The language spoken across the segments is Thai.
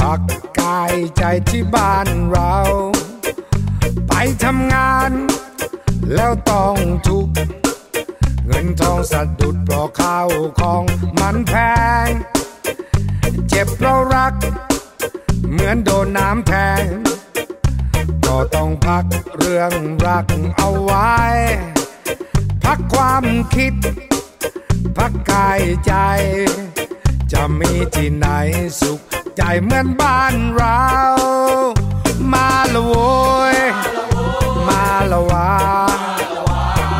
พักกายใจที่บ้านเรา ไปทำงาน แล้วต้องทุก เงินทองสะดุดเพราะข้าวของมันแพง เจ็บเพราะรัก เหมือนโดนน้ำแทง ก็ต้องพักเรื่องรักเอาไว้ พักความคิด พักกายใจ จะมีที่ไหนสุขใจเหมือนบ้านเรา มาละโวย มาละวา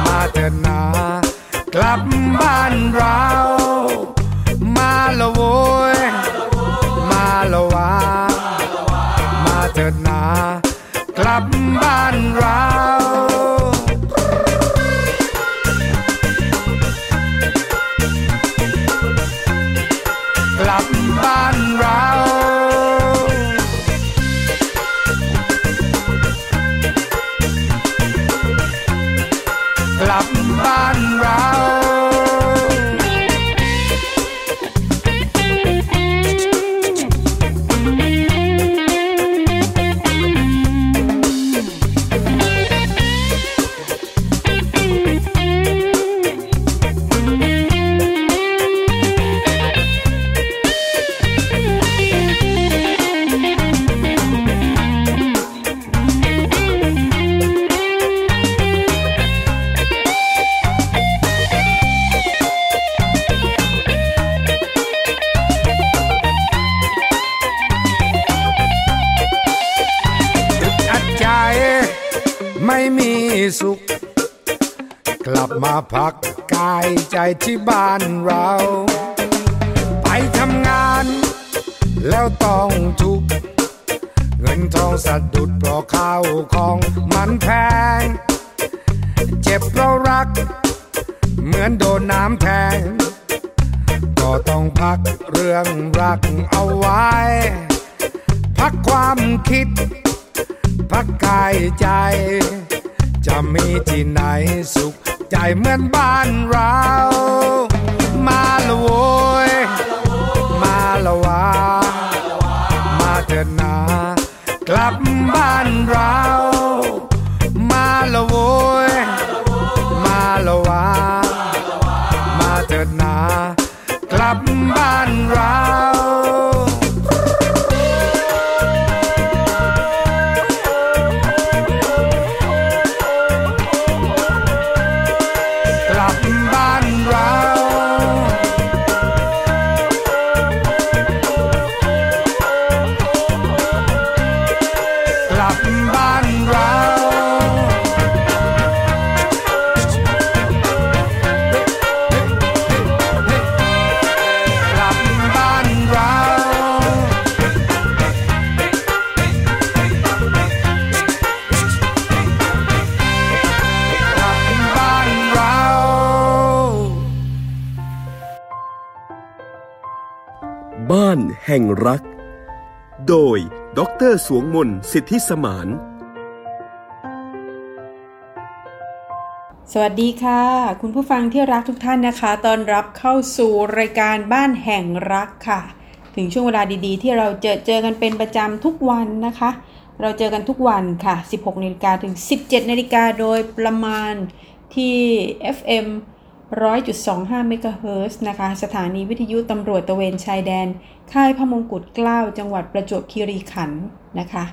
มาเถิดนา Cabumba แห่งรัก โดยดรสวงมนสิทธิสมาน สวัสดีค่ะ คุณผู้ฟังที่รักทุกท่านนะคะ ตอนรับเข้าสู่รายการบ้านแห่งรักค่ะ ถึงช่วงเวลาดีๆ ที่เราเจอเจอกันเป็นประจำทุกวันนะคะ เราเจอกันทุกวันค่ะ 16นาฬิกาถึง 17นาฬิกาโดยประมาณที่ FM 100.25 เมกะเฮิรตซ์นะคะ สถานีวิทยุตำรวจตะเวนชายแดน ค่ายพระมงกุฎเกล้า จังหวัดประจวบคีรีขันธ์นะคะ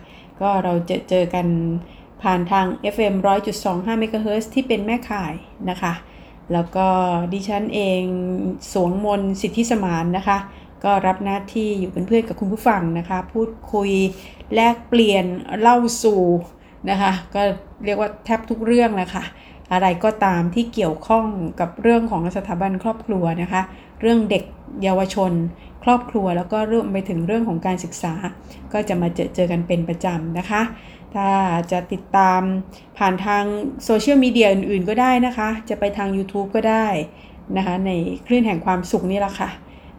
ก็เราจะเจอกันผ่านทาง FM 100.25 เมกะเฮิรตซ์ที่เป็นแม่ข่ายนะคะ แล้วก็ดิฉันเองสวงมนสิทธิสมานนะคะ ก็รับหน้าที่อยู่เป็นเพื่อนกับคุณผู้ฟังนะคะ พูดคุยแลกเปลี่ยนเล่าสู่นะคะ ก็เรียกว่าแทบทุกเรื่องแหละค่ะ อะไรก็ตามที่เกี่ยวข้องกับเรื่องของสถาบันครอบครัวนะคะ เรื่องเด็กเยาวชน ครอบครัวแล้วก็เรื่องไปถึงเรื่องของการศึกษา ก็จะมาเจอเจอกันเป็นประจำนะคะ ถ้าจะติดตามผ่านทางโซเชียลมีเดียอื่นๆก็ได้นะคะ จะไปทาง YouTube ก็ได้นะคะในคลื่นแห่งความสุขนี่แหละค่ะ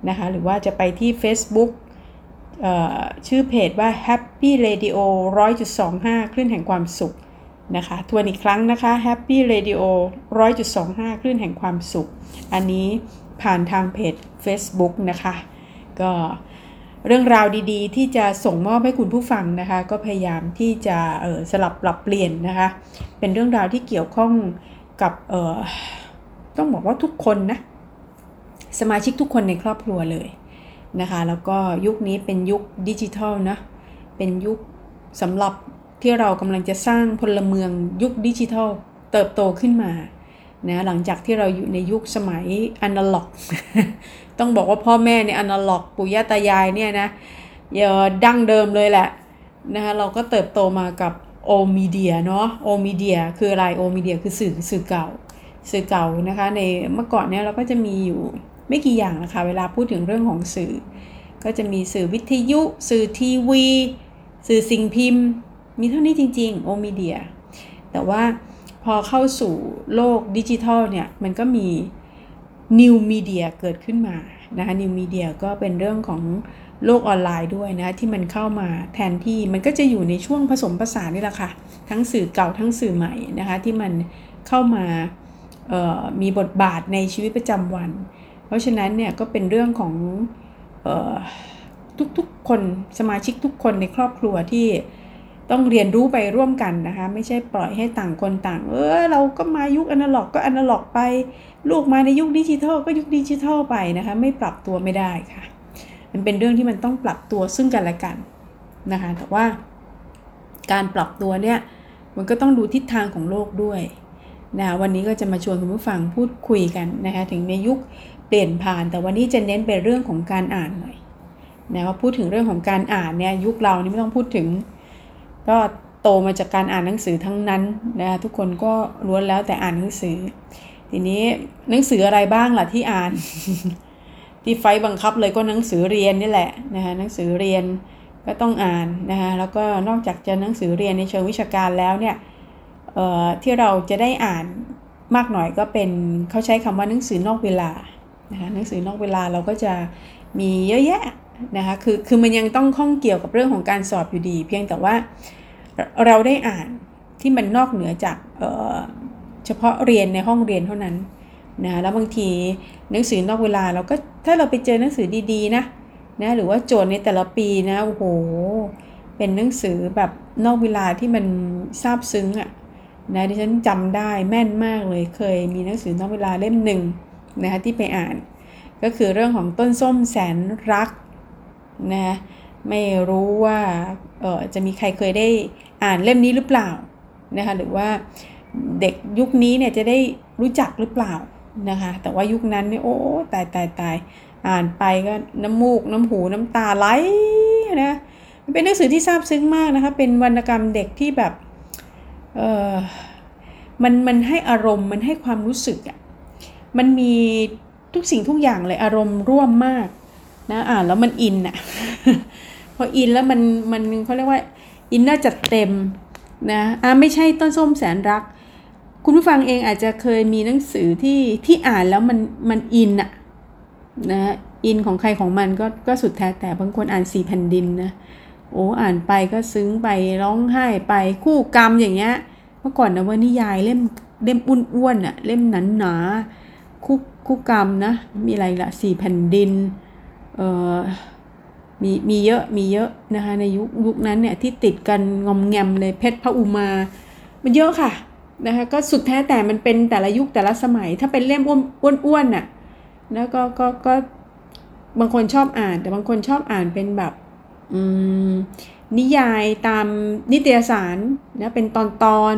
นะคะหรือว่าจะไปที่ Facebook ชื่อเพจว่า Happy Radio 100.25 คลื่นแห่งความสุข นะคะทวนอีกครั้งนะคะ Happy Radio 100.25 คลื่นแห่งความสุข อันนี้ผ่านทางเพจ Facebook นะคะ ก็เรื่องราวดีๆ ที่จะส่งมอบให้คุณผู้ฟังนะคะ ก็พยายามที่จะออสลับปรับเปลี่ยนนะคะ เป็นเรื่องราวที่เกี่ยวข้องกับออต้องบอกว่าทุกคนนะ สมาชิกทุกคนในครอบครัวเลยนะคะ แล้วก็ยุคนี้เป็นยุคดิจิทัลนะ เป็นยุคสำหรับ ที่เรากำลังจะสร้างพลเมืองยุคดิจิทัลเติบโตขึ้นมานะหลังจากที่เราอยู่ในยุคสมัยอนาล็อก ต้องบอกว่าพ่อแม่ในอนาล็อกปู่ย่าตายายเนี่ยนะอย่าดั้งเดิมเลยแหละนะคะเราก็เติบโตมากับโอมีเดียเนาะโอมีเดียคืออะไรโอมีเดียคือสื่อสื่อเก่า สื่อเก่านะคะในเมื่อก่อนเนี่ยเราก็จะมีอยู่ไม่กี่อย่างนะคะเวลาพูดถึงเรื่องของสื่อ ก็จะมีสื่อวิทยุ สื่อทีวี สื่อสิ่งพิมพ์ มีเท่านี้จริงๆโอมีเดีย แต่ว่าพอเข้าสู่โลกดิจิทัลเนี่ย มันก็มีนิวมีเดียเกิดขึ้นมานะคะนิวมีเดียก็เป็นเรื่องของโลกออนไลน์ด้วยนะที่มันเข้ามาแทนที่มันก็จะอยู่ในช่วงผสมผสานนี่แหละค่ะ ทั้งสื่อเก่าทั้งสื่อใหม่นะคะที่มันเข้ามามีบทบาทในชีวิตประจำวัน เพราะฉะนั้นเนี่ยก็เป็นเรื่องของทุกๆคนสมาชิกทุกคนในครอบครัวที่ ต้องเรียนรู้ไปร่วมกันนะคะ ไม่ใช่ปล่อยให้ต่างคนต่าง เออเราก็มายุคอนาล็อกก็อนาล็อกไป ลูกมาในยุคดิจิทัลก็ยุคดิจิทัลไปนะคะ ไม่ปรับตัวไม่ได้ค่ะ มันเป็นเรื่องที่มันต้องปรับตัวซึ่งกันและกันนะคะ แต่ว่าการปรับตัวเนี่ยมันก็ต้องดูทิศทางของโลกด้วยนะวันนี้ก็จะมาชวนคุณผู้ฟังพูดคุยกันนะคะถึงในยุคเปลี่ยนผ่านแต่วันนี้จะเน้นเป็นเรื่องของการอ่านหน่อยนะว่าพูดถึงเรื่องของการอ่านเนี่ยยุคเรานี่ไม่ต้องพูดถึง ก็โตมาจากการอ่านหนังสือทั้งนั้นนะทุกคนก็ล้วนแล้วแต่อ่านหนังสือ ทีนี้หนังสืออะไรบ้างล่ะที่อ่าน ที่ไฟบังคับเลยก็หนังสือเรียนนี่แหละนะคะหนังสือเรียนก็ต้องอ่านนะคะแล้วก็นอกจากจะหนังสือเรียนในเชิงวิชาการแล้วเนี่ยที่เราจะได้อ่านมากหน่อยก็เป็นเขาใช้คำว่าหนังสือนอกเวลานะคะหนังสือนอกเวลาเราก็จะมีเยอะแยะ นะคะคือคือมันยังต้องข้องเกี่ยวกับเรื่องของการสอบอยู่ดี เพียงแต่ว่าเราได้อ่านที่มันนอกเหนือจากเฉพาะเรียนในห้องเรียนเท่านั้นนะแล้วบางทีหนังสือนอกเวลาเราก็ถ้าเราไปเจอหนังสือดีๆนะนะหรือว่าโจทย์ในแต่ละปีนะโอ้โหเป็นหนังสือแบบนอกเวลาที่มันซาบซึ้งอะ่ะนะดิฉันจำได้แม่นมากเลยเคยมีหนังสือนอกเวลาเล่มหนึ่งนะคะที่ไปอ่าน ก็คือเรื่องของต้นส้มแสนรัก นะไม่รู้ว่าเออจะมีใครเคยได้อ่านเล่มนี้หรือเปล่านะคะหรือว่าเด็กยุคนี้เนี่ยจะได้รู้จักหรือเปล่านะคะแต่ว่ายุคนั้นเนี่ยโอ้ตายตายตายอ่านไปก็น้ำมูกน้ำหูน้ำตาไหลนะเป็นหนังสือที่ซาบซึ้งมากนะคะเป็นวรรณกรรมเด็กที่แบบเออมันมันให้อารมณ์มันให้ความรู้สึกอะ่ะมันมีทุกสิ่งทุกอย่างเลยอารมณ์ร่วมมาก นะอ่านแล้วมันอินอะพออินแล้วมันมันเขาเรียกว่าอินน่าจัดเต็มนะอ่าไม่ใช่ต้นส้มแสนรัก คุณผู้ฟังเองอาจจะเคยมีหนังสือที่ที่อ่านแล้วมันมันอินอะนะอินของใครของมันก็ก็สุดแท้แต่บางคนอ่านสี่แผ่นดินนะโอ้อ่านไปก็ซึ้งไปร้องไห้ไปคู่กรรมอย่างเงี้ยเมื่อก่อนนะว่านิยายเล่มเล่มอ้วนๆอะเล่มหนาหนาคู่คู่กรรมนะมีอะไรละสี่แผ่นดิน มีมีเยอะมีเยอะนะคะในยุคยุคนั้นเนี่ยที่ติดกันงอมแงมเลยเพชรพระอุมา มันเยอะค่ะนะคะก็สุดแท้แต่มันเป็นแต่ละยุคแต่ละสมัย ถ้าเป็นเล่มอ้วนๆน่ะแล้วก็ก็ก็บางคนชอบอ่าน แต่บางคนชอบอ่านเป็นแบบนิยายตามนิตยสารนะเป็นตอนตอน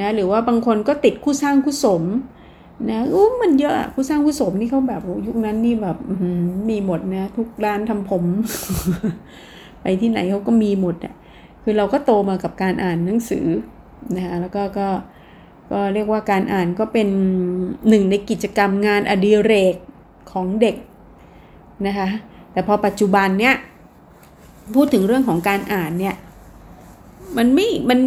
นะหรือว่าบางคนก็ติดคู่สร้างคู่สม นะอู้มันเยอะคู่สร้างคู่สมนี่เขาแบบยุคนั้นนี่แบบมีหมดนะทุกร้านทำผม ไปที่ไหนเขาก็มีหมดอะคือเราก็โตมากับการอ่านหนังสือนะคะแล้วก็ก็ก็เรียกว่าการอ่านก็เป็นหนึ่งในกิจกรรมงานอดิเรกของเด็กนะคะแต่พอปัจจุบันเนี้ยพูดถึงเรื่องของการอ่านเนี่ยมันไม่มัน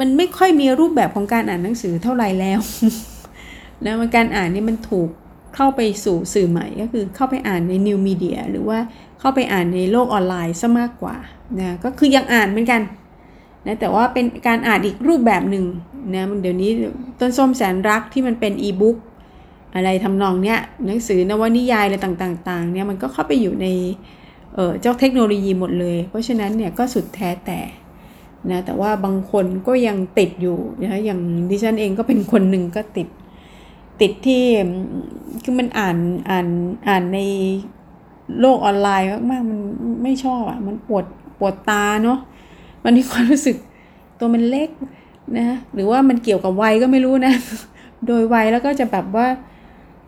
มันไม่ค่อยมีรูปแบบของการอ่านหนังสือเท่าไหร่แล้ว นะมันการอ่านนี่มันถูกเข้าไปสู่สื่อใหม่ก็คือเข้าไปอ่านในนิวมีเดียหรือว่าเข้าไปอ่านในโลกออนไลน์ซะมากกว่านะก็คือยังอ่านเหมือนกันนะแต่ว่าเป็นการอ่านอีกรูปแบบหนึ่งนะมันเดี๋ยวนี้ต้นส้มแสนรักที่มันเป็นอีบุ๊กอะไรทำนองเนี้ยหนังสือนวนิยายอะไรต่างๆเนี่ยมันก็เข้าไปอยู่ในเเจ้าเทคโนโลยีหมดเลย เพราะฉะนั้นเนี่ยก็สุดแท้แต่นะแต่ว่าบางคนก็ยังติดอยู่นะอย่างดิฉันเองก็เป็นคนหนึ่งก็ติด ติดที่คือมันอ่านอ่านอ่านในโลกออนไลน์มากๆมันไม่ชอบอะ มันปวดปวดตาเนาะมันมีความรู้สึกตัวมันเล็กนะหรือว่ามันเกี่ยวกับวัยก็ไม่รู้นะ โดยวัยแล้วก็จะแบบว่า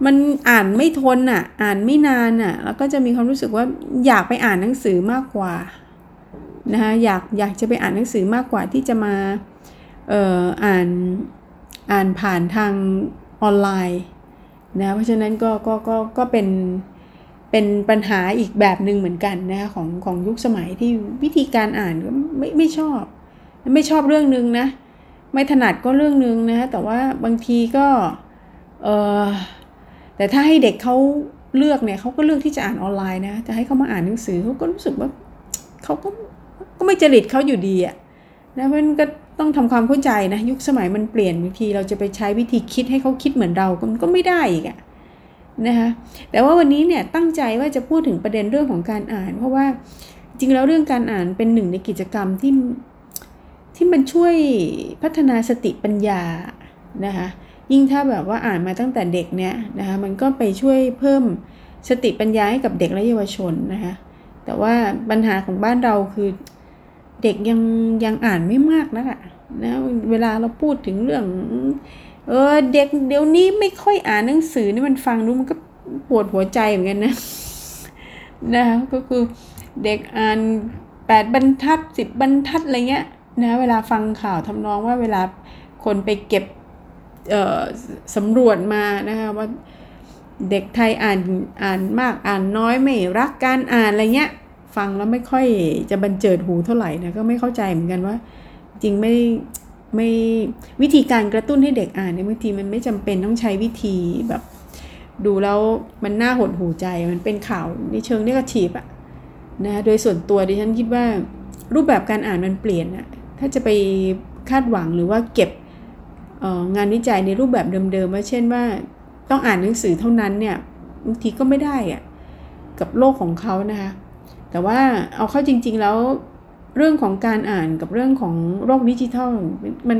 มันอ่านไม่ทนอะ อ่านไม่นานอะ แล้วก็จะมีความรู้สึกว่าอยากไปอ่านหนังสือมากกว่านะคะอยากอยากจะไปอ่านหนังสือมากกว่าที่จะมาเอ่ออ่านอ่านผ่านทาง ออนไลน์นะเพราะฉะนั้นก็ก็ก็ก็เป็นเป็นปัญหาอีกแบบหนึ่งเหมือนกันนะคะของของยุคสมัยที่วิธีการอ่านก็ไม่ไม่ชอบ ไม่ชอบเรื่องนึงนะ ไม่ถนัดก็เรื่องนึงนะแต่ว่าบางทีก็เออแต่ถ้าให้เด็กเขาเลือกเนี่ยเขาก็เลือกที่จะอ่านออนไลน์นะจะให้เขามาอ่านหนังสือเขาก็รู้สึกว่าเขาก็ก็ไม่จริตเขาอยู่ดีอะนะเพราะนั้นก็ ต้องทำความเข้าใจนะยุคสมัยมันเปลี่ยนบางทีเราจะไปใช้วิธีคิดให้เขาคิดเหมือนเราก็ก็ไม่ได้อีกอะนะคะแต่ว่าวันนี้เนี่ยตั้งใจว่าจะพูดถึงประเด็นเรื่องของการอ่าน เพราะว่าจริงแล้วเรื่องการอ่านเป็นหนึ่งในกิจกรรมที่ที่มันช่วยพัฒนาสติปัญญานะคะยิ่งถ้าแบบว่าอ่านมาตั้งแต่เด็กเนี่ยนะคะมันก็ไปช่วยเพิ่มสติปัญญาให้กับเด็กและเยาวชนนะคะแต่ว่าปัญหาของบ้านเราคือ เด็กยังยังอ่านไม่มากนะนะเวลาเราพูดถึงเรื่อง เออเด็กเดี๋ยวนี้ไม่ค่อยอ่านหนังสือนี่มันฟังดูมันก็ปวดหัวใจเหมือนกันนะนะคะก็คือเด็กอ่านแปดบรรทัดสิบบรรทัดอะไรเงี้ยนะเวลาฟังข่าวทำนองว่าเวลาคนไปเก็บสำรวจมานะคะว่าเด็กไทยอ่านอ่านมากอ่านน้อยไม่รักการอ่านอะไรเงี้ย ฟังแล้วไม่ค่อยจะบันเจิดหูเท่าไหร่นะก็ไม่เข้าใจเหมือนกันว่า จริงไม่ไม่วิธีการกระตุ้นให้เด็กอ่านเนี่ยบางทีมันไม่จำเป็นต้องใช้วิธีแบบ ดูแล้วมันน่าหดหูใจมันเป็นข่าวในเชิงเนกาทีฟอะนะโดยส่วนตัวดิฉันคิดว่ารูปแบบการอ่านมันเปลี่ยนอะถ้าจะไปคาดหวังหรือว่าเก็บงานวิจัยในรูปแบบเดิมๆว่าเช่นว่าต้องอ่านหนังสือเท่านั้นเนี่ยบางทีก็ไม่ได้อะกับโลกของเขานะคะ แต่ว่าเอาเข้าจริง ๆ แล้วเรื่องของการอ่านกับเรื่องของโลกดิจิทัลมัน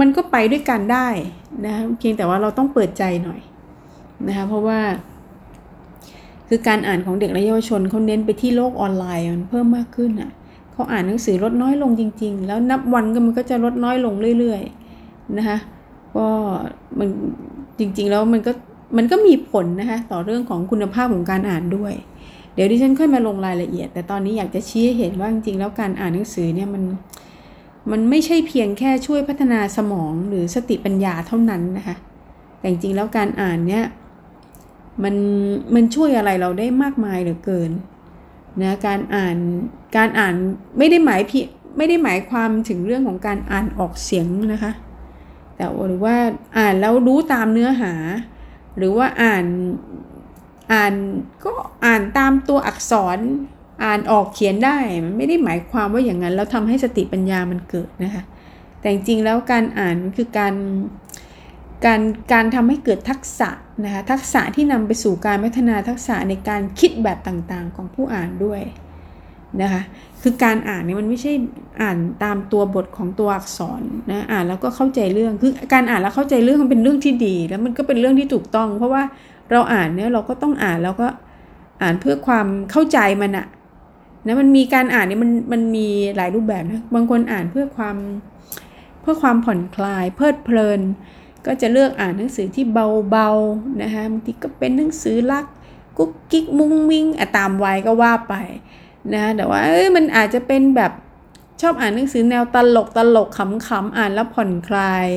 มันก็ไปด้วยกันได้นะเพียงแต่ว่าเราต้องเปิดใจหน่อยนะคะเพราะว่า คือการอ่านของเด็กและเยาวชนเขาเน้นไปที่โลกออนไลน์มันเพิ่มมากขึ้นอะเขาอ่านหนังสือลดน้อยลงจริง ๆ แล้วนับวันก็มันก็จะลดน้อยลงเรื่อยๆนะคะก็มันจริงๆแล้วมันก็มันก็มีผลนะคะต่อเรื่องของคุณภาพของการอ่านด้วย เดี๋ยวดิฉันค่อยมาลงรายละเอียด แต่ตอนนี้อยากจะชี้ให้เห็นว่าจริงๆแล้วการอ่านหนังสือเนี่ยมันมันไม่ใช่เพียงแค่ช่วยพัฒนาสมองหรือสติปัญญาเท่านั้นนะคะแต่จริงๆแล้วการอ่านเนี่ยมันมันช่วยอะไรเราได้มากมายเหลือเกินนะการอ่านการอ่านไม่ได้หมายพีไม่ได้หมายความถึงเรื่องของการอ่านออกเสียงนะคะ แต่หรือว่าอ่านแล้วรู้ตามเนื้อหา หรือว่าอ่าน อ่านก็อ่านตามตัวอักษรอ่านออกเขียนได้มันไม่ได้หมายความว่าอย่างนั้นแล้วทำให้สติปัญญามันเกิดนะคะ แต่จริงแล้วการอ่านมันคือการการการทำให้เกิดทักษะนะคะทักษะที่นำไปสู่การพัฒนาทักษะในการคิดแบบต่างๆของผู้อ่านด้วยนะคะคือการอ่านเนี่ยมันไม่ใช่อ่านตามตัวบทของตัวอักษรนะอ่านแล้วก็เข้าใจเรื่องคือการอ่านแล้วเข้าใจเรื่องมันเป็นเรื่องที่ดี แล้วมันก็เป็นเรื่องที่ถูกต้อง เพราะว่า เราอ่านเนี่ยเราก็ต้องอ่านแล้วก็อ่านเพื่อความเข้าใจมันอะนะมันมีการอ่านเนี่ยมันมันมีหลายรูปแบบนะบางคนอ่านเพื่อความเพื่อความผ่อนคลาย เพลิดเพลิน ก็จะเลือกอ่านหนังสือที่เบาๆนะคะบางทีก็เป็นหนังสือลักกุ๊กกิ๊กมุ้งมิ้งอะตามวัยก็ว่าไปนะแต่ว่าเอ้ยมันอาจจะเป็นแบบชอบอ่านหนังสือแนวตลกตลกขำๆอ่านแล้วผ่อนคลาย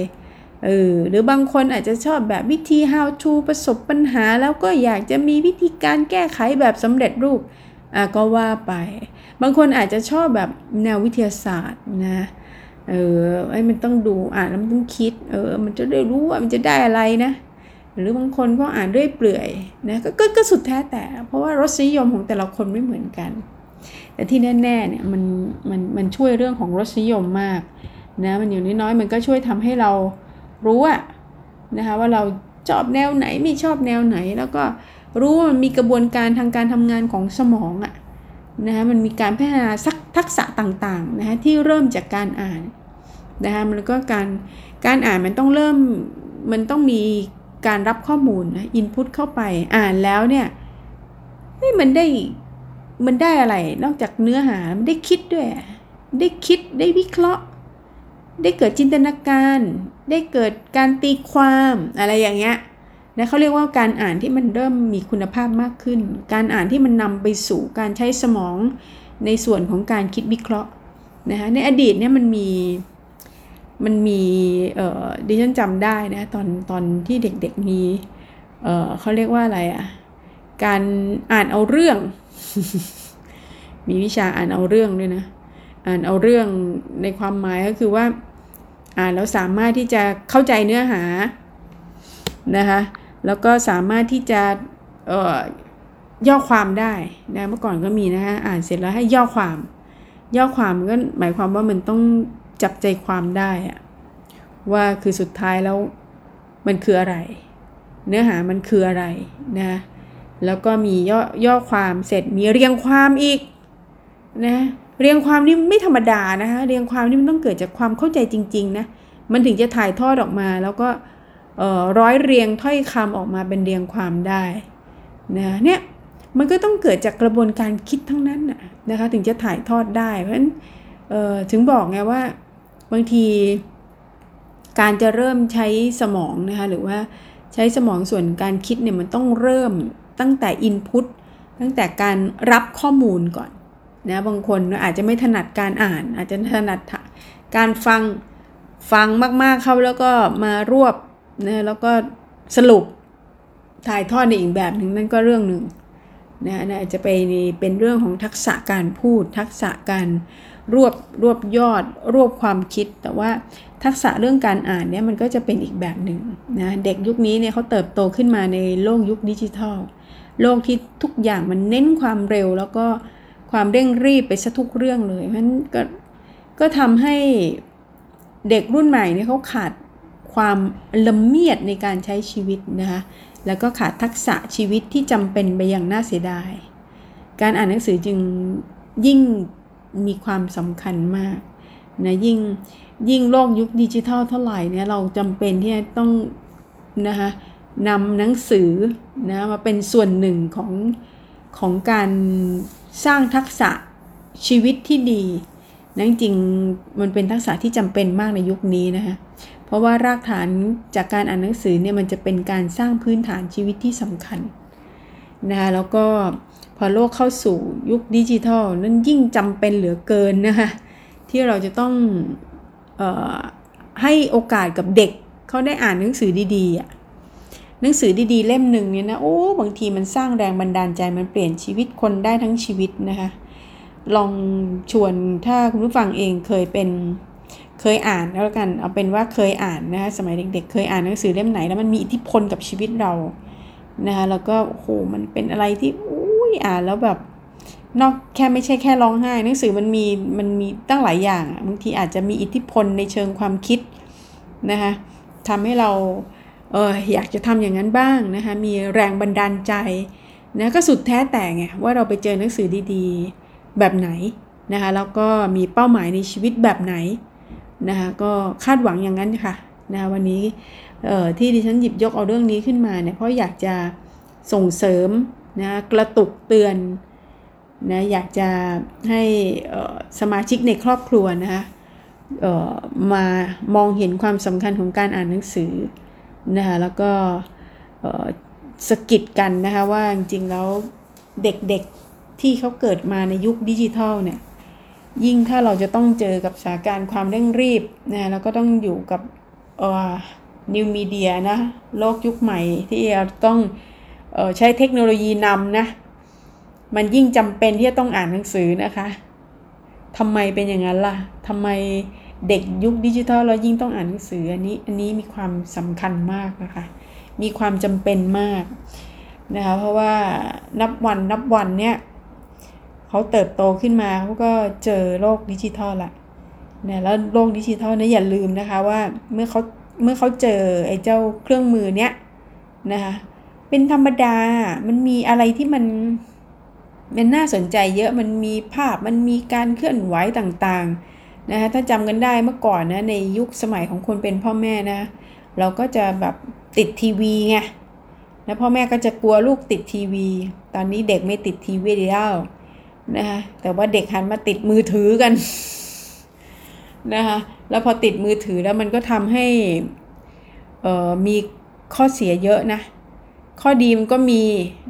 เออหรือบางคนอาจจะชอบแบบวิธี how to ประสบปัญหา แล้วก็อยากจะมีวิธีการแก้ไขแบบสำเร็จรูปอะก็ว่าไป บางคนอาจจะชอบแบบแนววิทยาศาสตร์นะเออไอ้มันต้องดูอ่านแล้วมันต้องคิดเออมันจะได้รู้ว่ามันจะได้อะไรนะ หรือบางคนก็อ่านด้วยเปลื่อยนะกก็สุดแท้แต่ เพราะว่ารสนิยมของแต่ละคนไม่เหมือนกัน แต่ที่แน่ๆเนี่ยมันมันมันช่วยเรื่องของรสนิยมมากนะมันอยู่น้อยๆมันก็ช่วยทำให้เรา รู้อะนะคะว่าเราชอบแนวไหนไม่ชอบแนวไหน แล้วก็รู้ว่ามันมีกระบวนการทางการทำงานของสมองอะนะคะมันมีการพัฒนาสักทักษะต่างๆนะคะที่เริ่มจากการอ่านนะคะมันก็การการอ่านมันต้องเริ่มมันต้องมีการรับข้อมูลนะอินพุตเข้าไปอ่านแล้วเนี่ยมันได้มันได้อะไรนอกจากเนื้อหามันได้คิดด้วย ได้คิดได้วิเคราะห์ ได้เกิดจินตนาการ ได้เกิดการตีความอะไรอย่างเงี้ยนะเขาเรียกว่าการอ่านที่มันเริ่มมีคุณภาพมากขึ้น การอ่านที่มันนำไปสู่การใช้สมองในส่วนของการคิดวิเคราะห์นะคะในอดีตเนี่ยมันมีมันมีเออดิฉันจำได้นะตอนตอนที่เด็กๆมีเออเขาเรียกว่าอะไรอะ่ะการอ่านเอาเรื่อง มีวิชาอ่านเอาเรื่องด้วยนะ อ่านเอาเรื่องในความหมายก็คือว่า อ่านแล้วสามารถที่จะเข้าใจเนื้อหานะคะแล้วก็สามารถที่จะย่อความได้นะเมื่อก่อนก็มีนะฮะอ่านเสร็จแล้วให้ย่อความ ย่อความก็หมายความว่ามันต้องจับใจความได้อะว่าคือสุดท้ายแล้วมันคืออะไร เนื้อหามันคืออะไรนะแล้วก็มีย่อย่อความเสร็จมีเรียงความอีกนะ เรียงความนี่ไม่ธรรมดานะคะเรียงความนี่มันต้องเกิดจากความเข้าใจจริงๆนะมันถึงจะถ่ายทอดออกมาแล้วก็ร้อยเรียงถ้อยคำออกมาเป็นเรียงความได้นะเนี่ยมันก็ต้องเกิดจากกระบวนการคิดทั้งนั้นนะคะถึงจะถ่ายทอดได้ เพราะฉะนั้นถึงบอกไงว่าบางทีการจะเริ่มใช้สมองนะคะหรือว่าใช้สมองส่วนการคิดเนี่ยมันต้องเริ่มตั้งแต่ Input ตั้งแต่การรับข้อมูลก่อน นะบางคนอาจจะไม่ถนัดการอ่าน อาจจะถนัดการฟังฟังมาก ๆเข้าแล้วก็มารวบนะแล้วก็สรุปถ่ายทอดในอีกแบบหนึ่งนั่นก็เรื่องหนึ่งนะอาจจะไปเป็นเรื่องของทักษะการพูด ทักษะการรวบรวบยอด รวบความคิด แต่ว่าทักษะเรื่องการอ่านเนี่ยมันก็จะเป็นอีกแบบหนึ่งนะเด็กยุคนี้เนี่ยเขาเติบโตขึ้นมาในโลกยุคดิจิทัล โลกที่ทุกอย่างมันเน้นความเร็วแล้วก็ ความเร่งรีบไปซะทุกเรื่องเลยเพราะนั้นก็ก็ทำให้เด็กรุ่นใหม่เนี่ยเขาขาดความละเมียดในการใช้ชีวิตนะคะแล้วก็ขาดทักษะชีวิตที่จำเป็นไปอย่างน่าเสียดาย การอ่านหนังสือจึงยิ่งมีความสำคัญมากนะยิ่งยิ่งโลกยุคดิจิทัลเท่าไหร่เนี่ยเราจำเป็นที่จะต้องนะคะนำหนังสือนะมาเป็นส่วนหนึ่งของของการ สร้างทักษะชีวิตที่ดีนั่นจริงมันเป็นทักษะที่จำเป็นมากในยุคนี้นะคะเพราะว่ารากฐานจากการอ่านหนังสือเนี่ยมันจะเป็นการสร้างพื้นฐานชีวิตที่สำคัญนะคะแล้วก็พอโลกเข้าสู่ยุคดิจิทัลนั้นยิ่งจำเป็นเหลือเกินนะคะที่เราจะต้องออให้โอกาสกับเด็กเขาได้อ่านหนังสือดีๆ หนังสือดีๆ เล่มหนึ่งเนี่ยนะ โอ้ บางทีมันสร้างแรงบันดาลใจมันเปลี่ยนชีวิตคนได้ทั้งชีวิตนะคะ ลองชวนถ้าคุณผู้ฟังเองเคยเป็นเคยอ่านแล้วกัน เอาเป็นว่าเคยอ่านนะคะสมัยเด็กๆเคยอ่านหนังสือเล่มไหนแล้วมันมีอิทธิพลกับชีวิตเรานะคะแล้วก็โอ้โหมันเป็นอะไรที่อุ้ยอ่านแล้วแบบนอกแค่ไม่ใช่แค่ร้องไห้หนังสือมันมีมันมีตั้งหลายอย่างบางทีอาจจะมีอิทธิพลในเชิงความคิดนะคะทำให้เรา เอออยากจะทำอย่างนั้นบ้างนะคะ มีแรงบันดาลใจนะก็สุดแท้แต่ไงว่าเราไปเจอหนังสือดีๆ แบบไหนนะคะแล้วก็มีเป้าหมายในชีวิตแบบไหนนะคะก็คาดหวังอย่างนั้นค่ะนะวันนี้ที่ดิฉันหยิบยกเอาเรื่องนี้ขึ้นมาเนี่ยเพราะอยากจะส่งเสริมนะกระตุกเตือนนะอยากจะให้สมาชิกในครอบครัวนะคะมามองเห็นความสำคัญของการอ่านหนังสือ นะคะแล้วก็สกิดกันนะคะว่าจริงๆแล้วเด็กๆที่เขาเกิดมาในยุคดิจิทัลเนี่ยยิ่งถ้าเราจะต้องเจอกับสถานการณ์ความเร่งรีบนะแล้วก็ต้องอยู่กับนิวมีเดียนะโลกยุคใหม่ที่เราต้องออใช้เทคโนโลยีนำนะมันยิ่งจำเป็นที่จะต้องอ่านหนังสือนะคะทำไมเป็นอย่างนั้นล่ะทำไม เด็กยุคดิจิทัลเรายิ่งต้องอ่านหนังสืออันนี้อันนี้มีความสำคัญมากนะคะ มีความจำเป็นมากนะคะเพราะว่านับวันนับวันเนี่ยเขาเติบโตขึ้นมาเขาก็เจอโลกดิจิทัลละเนี่ยแล้วโลกดิจิทัลเนี่ยอย่าลืมนะคะว่าเมื่อเขาเมื่อเขาเจอไอ้เจ้าเครื่องมือเนี้ยนะคะเป็นธรรมดา มันมีอะไรที่มันมันน่าสนใจเยอะมันมีภาพมันมีการเคลื่อนไหวต่างๆ นะคะถ้าจำกันได้เมื่อก่อนนะในยุคสมัยของคนเป็นพ่อแม่นะ เราก็จะแบบติดทีวีไงแล้วพ่อแม่ก็จะกลัวลูกติดทีวี ตอนนี้เด็กไม่ติดทีวีแล้วนะคะแต่ว่าเด็กหันมาติดมือถือกันนะคะแล้วพอติดมือถือแล้วมันก็ทำให้มีข้อเสียเยอะนะ ข้อดีมันก็มี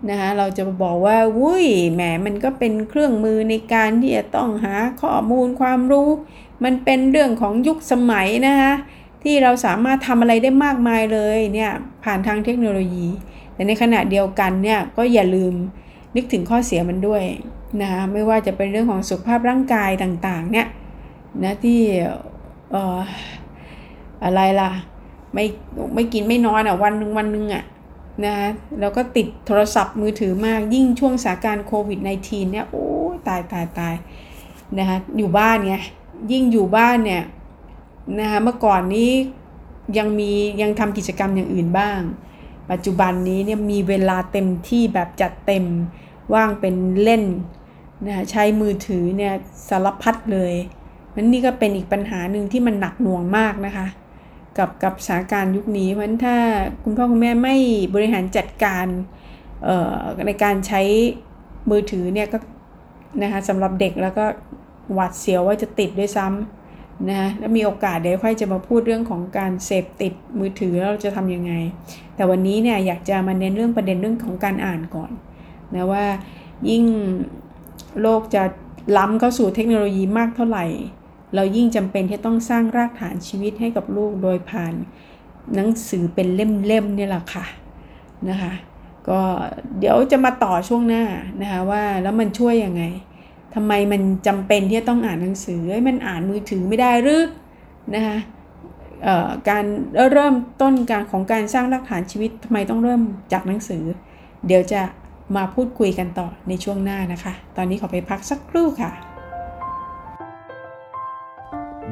นะคะเราจะบอกว่าวุ้ยแหมมันก็เป็นเครื่องมือในการที่จะต้องหาข้อมูลความรู้ มันเป็นเรื่องของยุคสมัยนะคะที่เราสามารถทำอะไรได้มากมายเลยเนี่ยผ่านทางเทคโนโลยี แต่ในขณะเดียวกันเนี่ยก็อย่าลืมนึกถึงข้อเสียมันด้วยนะคะไม่ว่าจะเป็นเรื่องของสุขภาพร่างกายต่างๆเนี่ยนะที่อออะไรล่ะไม่ไม่กินไม่นอนอะวันหนึ่งวันหนึ่งอะ นะแล้วก็ติดโทรศัพท์มือถือมากยิ่งช่วงสถานการณ์โควิด -19 เนี่ยโอ้ตายตายตายนะคะอยู่บ้านไงยิ่งอยู่บ้านเนี่ยนะคะเมื่อก่อนนี้ยังมียังทำกิจกรรมอย่างอื่นบ้าง ปัจจุบันนี้เนี่ยมีเวลาเต็มที่แบบจัดเต็มว่างเป็นเล่นนะใช้มือถือเนี่ยสารพัดเลยมันนี่ก็เป็นอีกปัญหาหนึ่งที่มันหนักหน่วงมากนะคะ กับกับสถานการณ์ยุคนี้ เพราะฉะนั้นถ้าคุณพ่อคุณแม่ไม่บริหารจัดการในการใช้มือถือเนี่ยก็นะคะสำหรับเด็กแล้วก็หวาดเสียวว่าจะติดด้วยซ้ำนะแล้วมีโอกาสเดี๋ยวค่อยจะมาพูดเรื่องของการเสพติดมือถือแล้วเราจะทำยังไง แต่วันนี้เนี่ยอยากจะมาเน้นเรื่องประเด็นเรื่องของการอ่านก่อนนะว่ายิ่งโลกจะล้ำเข้าสู่เทคโนโลยีมากเท่าไหร่ เรายิ่งจำเป็นที่ต้องสร้างรากฐานชีวิตให้กับลูกโดยผ่านหนังสือเป็นเล่มๆนี่แหละค่ะนะคะก็เดี๋ยวจะมาต่อช่วงหน้านะคะว่าแล้วมันช่วยยังไงทำไมมันจำเป็นที่จะต้องอ่านหนังสือมันอ่านมือถือไม่ได้หรือนะคะการเริ่มต้นการของการสร้างรากฐานชีวิตทำไมต้องเริ่มจากหนังสือ เดี๋ยวจะมาพูดคุยกันต่อในช่วงหน้านะคะ ตอนนี้ขอไปพักสักครู่ค่ะ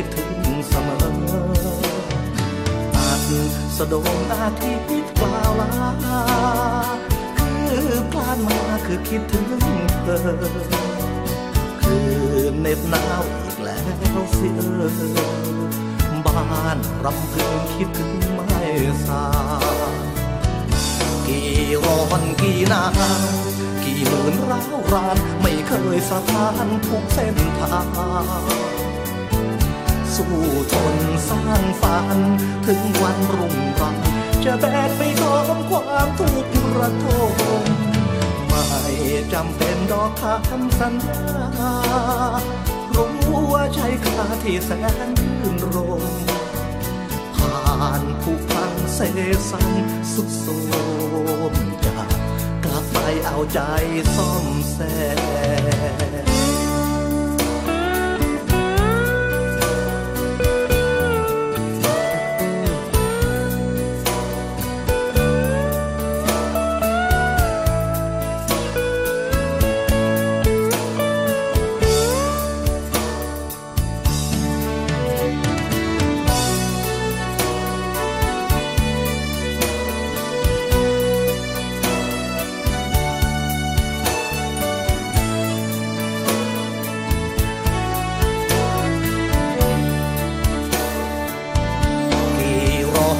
คิดถึงเสมอ อาจสะดงอาทิตย์กล่าวลาคือพลานมาคือคิดถึงเธอ คือเน็บหนาวอีกแล้วเสียบ้านรำพึงคิดถึงไม่สากี่ร้อนกี่หนาวกี่กี่หมื่นร้าวราน ไม่เคยสะท้านทุกเส้นทาง สู้ทนสร้างฝัน ถึงวันรุ่งรังจะแบกไปพร้อมความทุกข์ระทมไม่จำเป็นดอกคำสัญญารู้ว่าใช้ค่าที่แสนรื่นรมผ่านผู้พังเสสันสุดโสมจะกลับไปเอาใจซ่อมแซม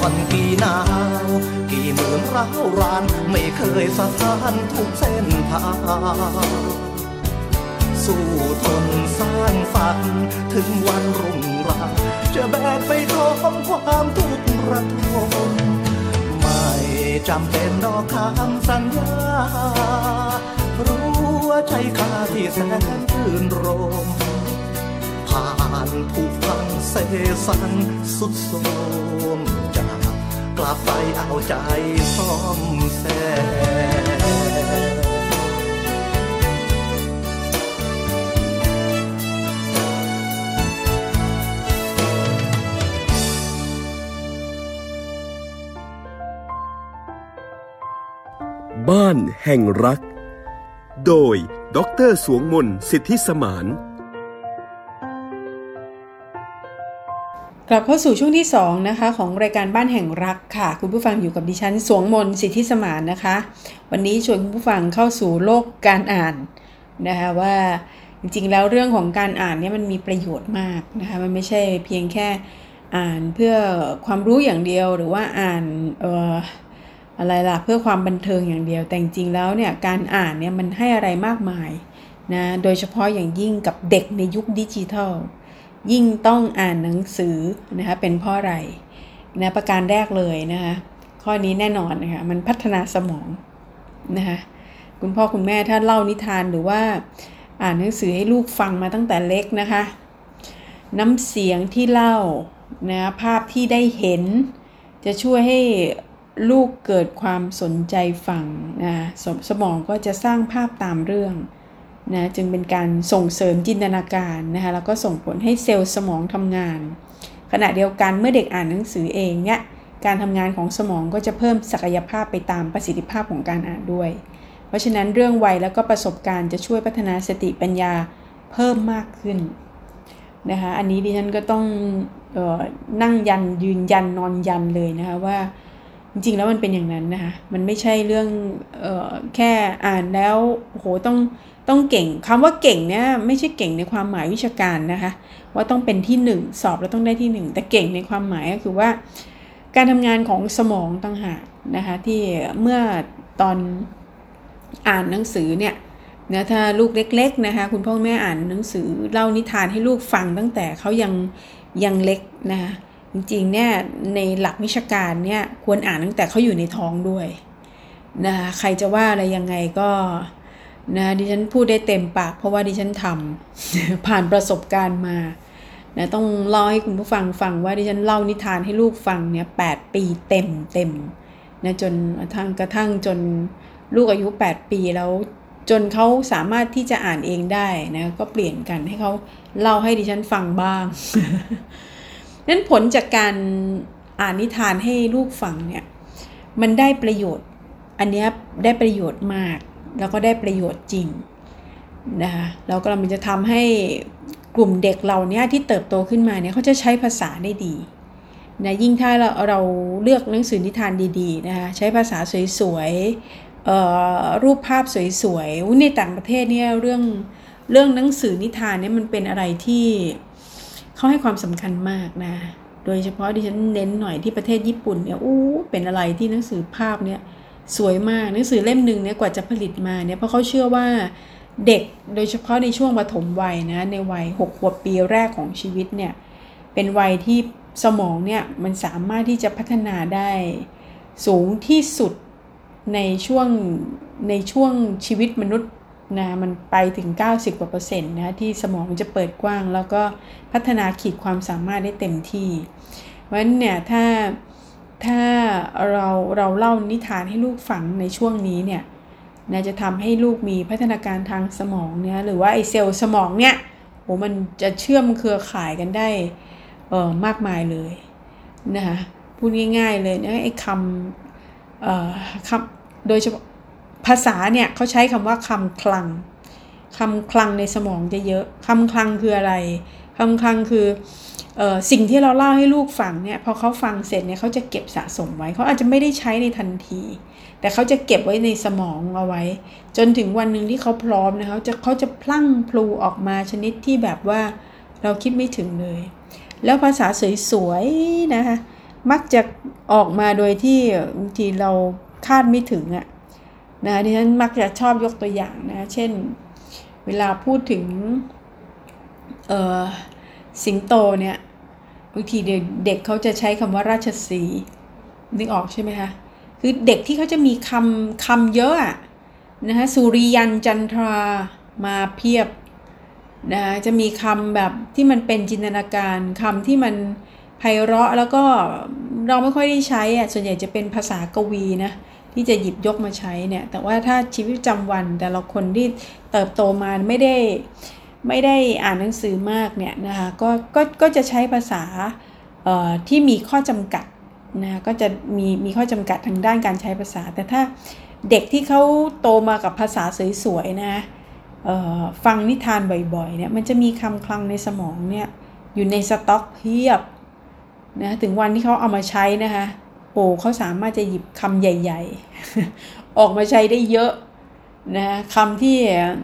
อนกี่หนาวกี่หมื่นร้าวรานไม่เคยสะท้านทุกเส้นทางสู้ทนสร้างฝันถึงวันรุ่งรางจะแบกไปพร้อมความทุกข์ระทมไม่จำเป็นดอกคำสัญญา รู้ว่าใช้าที่แสนรื่นรมผ่านผู้พังเสสันสุดโทม กลับไปเอาใจซ่อมแซมบ้านแห่งรัก โดย ดร สวงมนสิทธิสมาน กลับเข้าสู่ช่วงที่2นะคะของรายการบ้านแห่งรักค่ะ คุณผู้ฟังอยู่กับดิฉันสวงมนสิทธิสมานนะคะ วันนี้ชวนคุณผู้ฟังเข้าสู่โลกการอ่านนะคะว่าจริงๆแล้วเรื่องของการอ่านเนี่ยมันมีประโยชน์มากนะคะมันไม่ใช่เพียงแค่อ่านเพื่อความรู้อย่างเดียวหรือว่าอ่านเอ่ออะไรล่ะเพื่อความบันเทิงอย่างเดียว แต่จริงๆแล้วเนี่ยการอ่านเนี่ยมันให้อะไรมากมายนะโดยเฉพาะอย่างยิ่งกับเด็กในยุคดิจิทัล ยิ่งต้องอ่านหนังสือนะคะเป็นเพราะอะไรนะประการแรกเลยนะคะข้อนี้แน่นอนนะคะมันพัฒนาสมองนะคะคุณพ่อคุณแม่ถ้าเล่านิทานหรือว่าอ่านหนังสือให้ลูกฟังมาตั้งแต่เล็กนะคะ น้ำเสียงที่เล่านะภาพที่ได้เห็น จะช่วยให้ลูกเกิดความสนใจฟังนะสสมองก็จะสร้างภาพตามเรื่อง นะจึงเป็นการส่งเสริมจินตนาการนะคะแล้วก็ส่งผลให้เซลล์สมองทำงาน ขณะเดียวกันเมื่อเด็กอ่านหนังสือเองเนี่ยการทำงานของสมองก็จะเพิ่มศักยภาพไปตามประสิทธิภาพของการอ่านด้วย เพราะฉะนั้นเรื่องวัยแล้วก็ประสบการณ์จะช่วยพัฒนาสติปัญญาเพิ่มมากขึ้นนะคะอันนี้ดิฉันก็ต้องออนั่งยันยืนยันนอนยันเลยนะคะว่าจริงๆแล้วมันเป็นอย่างนั้นนะคะมันไม่ใช่เรื่องออแค่อ่านแล้วโหต้อง ต้องเก่งคำว่าเก่งเนี่ยไม่ใช่เก่งในความหมายวิชาการนะคะ ว่าต้องเป็นที่หนึ่งสอบแล้วต้องได้ที่หนึ่งแต่เก่งในความหมายก็คือว่า การทำงานของสมองต่างหากนะคะที่เมื่อตอนอ่านหนังสือเนี่ยนะถ้าลูกเล็กๆนะคะคุณพ่อแม่อ่านหนังสือเล่านิทานให้ลูกฟังตั้งแต่เขายังยังเล็กนะคะจริงๆเนี่ยในหลักวิชาการเนี่ยควรอ่านตั้งแต่เขาอยู่ในท้องด้วยนะคะใครจะว่าอะไรยังไงก็ นะดิฉันพูดได้เต็มปากเพราะว่าดิฉันทำผ่านประสบการณ์มานะต้องเล่าให้คุณผู้ฟังฟังว่าดิฉันเล่านิทานให้ลูกฟังเนี่ยแปีเต็มเต็มนะจนกระทั่งกระทั่งจนลูกอายุ 8 ปีแล้วจนเขาสามารถที่จะอ่านเองได้นะก็เปลี่ยนกันให้เขาเล่าให้ดิฉันฟังบ้างนั้นผลจากการอ่านนิทานให้ลูกฟังเนี่ยมันได้ประโยชน์ อันนี้ได้ประโยชน์มาก แล้วก็ได้ประโยชน์จริงนะคะแล้วก็มันจะทำให้กลุ่มเด็กเราเนี้ยที่เติบโตขึ้นมาเนี่ยเขาจะใช้ภาษาได้ดีนะยิ่งถ้าเราเราเลือกหนังสือนิทานดีๆนะคะใช้ภาษาสวยๆรูปภาพสวยๆอุ๊ยในต่างประเทศเนี่ยเรื่องเรื่องหนังสือนิทานเนี่ยมันเป็นอะไรที่เขาให้ความสำคัญมากนะโดยเฉพาะดิฉันเน้นหน่อยที่ประเทศญี่ปุ่นเนี่ยอู้เป็นอะไรที่หนังสือภาพเนี่ย สวยมากหนังสือเล่มหนึ่งเนี่ยกว่าจะผลิตมาเนี่ยเพราะเขาเชื่อว่าเด็กโดยเฉพาะในช่วงปฐมวัยนะในวัย6ขวบปีแรกของชีวิตเนี่ยเป็นวัยที่สมองเนี่ยมันสามารถที่จะพัฒนาได้สูงที่สุดในช่วงในช่วงชีวิตมนุษย์นะมันไปถึง 90กว่าเปอร์เซ็นต์นะที่สมองมันจะเปิดกว้าง แล้วก็พัฒนาขีดความสามารถได้เต็มที่เพราะฉะนั้นเนี่ยถ้า ถ้าเราเราเล่านิทานให้ลูกฟังในช่วงนี้เนี่ยนะจะทำให้ลูกมีพัฒนาการทางสมองเนี่ยหรือว่าไอเซลล์สมองเนี่ยโหมันจะเชื่อมเครือข่ายกันได้เออมากมายเลยนะคะพูดง่าย ๆ เลยนะไอ้คำเอ่อคำโดยเฉพาะภาษาเนี่ยเขาใช้คำว่าคำคลังคำคลังในสมองจะเยอะคำคลังคืออะไรคำคลังคือ สิ่งที่เราเล่าให้ลูกฟังเนี่ยพอเขาฟังเสร็จเนี่ยเขาจะเก็บสะสมไว้ เขาอาจจะไม่ได้ใช้ในทันที แต่เขาจะเก็บไว้ในสมองเอาไว้ จนถึงวันหนึ่งที่เขาพร้อมนะเขาจะเขาจะพลั่งพลูออกมาชนิดที่แบบว่าเราคิดไม่ถึงเลย แล้วภาษาสวยๆนะคะมักจะออกมาโดยที่บางทีเราคาดไม่ถึงอะนะดิฉันมักจะชอบยกตัวอย่างนะเช่น เวลาพูดถึงเออสิงโตเนี่ย บางทีเด็กเขาจะใช้คำว่าราชสีนึกออกใช่ไหมคะคือเด็กที่เขาจะมีคำคำเยอะนะคะสุริยันจันทรามาเพียบนะจะมีคำแบบที่มันเป็นจินตนาการคำที่มันไพเราะแล้วก็เราไม่ค่อยได้ใช้อะส่วนใหญ่จะเป็นภาษากวีนะที่จะหยิบยกมาใช้เนี่ยแต่ว่าถ้าชีวิตประจำวันแต่ละคนที่เติบโตมาไม่ได้ ไม่ได้อ่านหนังสือมากเนี่ยนะคะก็ก็ก็จะใช้ภาษาที่มีข้อจำกัดนะก็จะมีมีข้อจำกัดทางด้านการใช้ภาษา แต่ถ้าเด็กที่เขาโตมากับภาษาสวยๆนะฟังนิทานบ่อยๆเนี่ยมันจะมีคำคลังในสมองเนี่ยอยู่ในสต็อกเพียบนะถึงวันที่เขาเอามาใช้นะคะโอ้เขาสามารถจะหยิบคำใหญ่ ๆ ออกมาใช้ได้เยอะ นะคำที่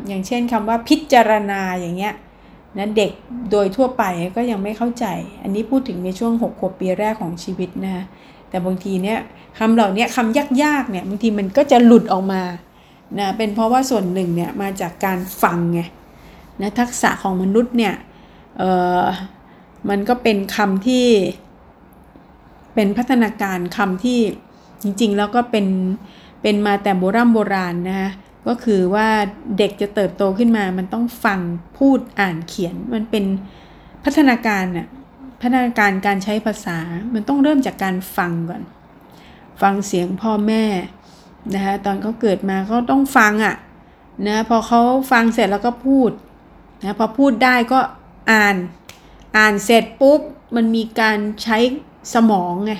อย่างเช่นคำว่าพิจารณาอย่างเงี้ยนะเด็กโดยทั่วไปก็ยังไม่เข้าใจ อันนี้พูดถึงในช่วง6ขวบปีแรกของชีวิตนะคะแต่บางทีเนี่ยคำเหล่านี้คำยากๆเนี่ยบางทีมันก็จะหลุดออกมานะเป็นเพราะว่าส่วนหนึ่งเนี่ยมาจากการฟังไงนะทักษะของมนุษย์เนี่ยเออมันก็เป็นคำที่ เป็นพัฒนาการคำที่จริงๆ แล้วก็เป็นเป็นมาแต่โบราณโบราณนะ ก็คือว่าเด็กจะเติบโตขึ้นมา มันต้องฟังพูดอ่านเขียน มันเป็นพัฒนาการน่ะพัฒนาการการใช้ภาษา มันต้องเริ่มจากการฟังก่อน ฟังเสียงพ่อแม่นะคะตอนเขาเกิดมาเขาต้องฟังอะ่ะนะพอเขาฟังเสร็จแล้วก็พูดนะพอพูดได้ก็อ่าน อ่านเสร็จปุ๊บมันมีการใช้สมองไง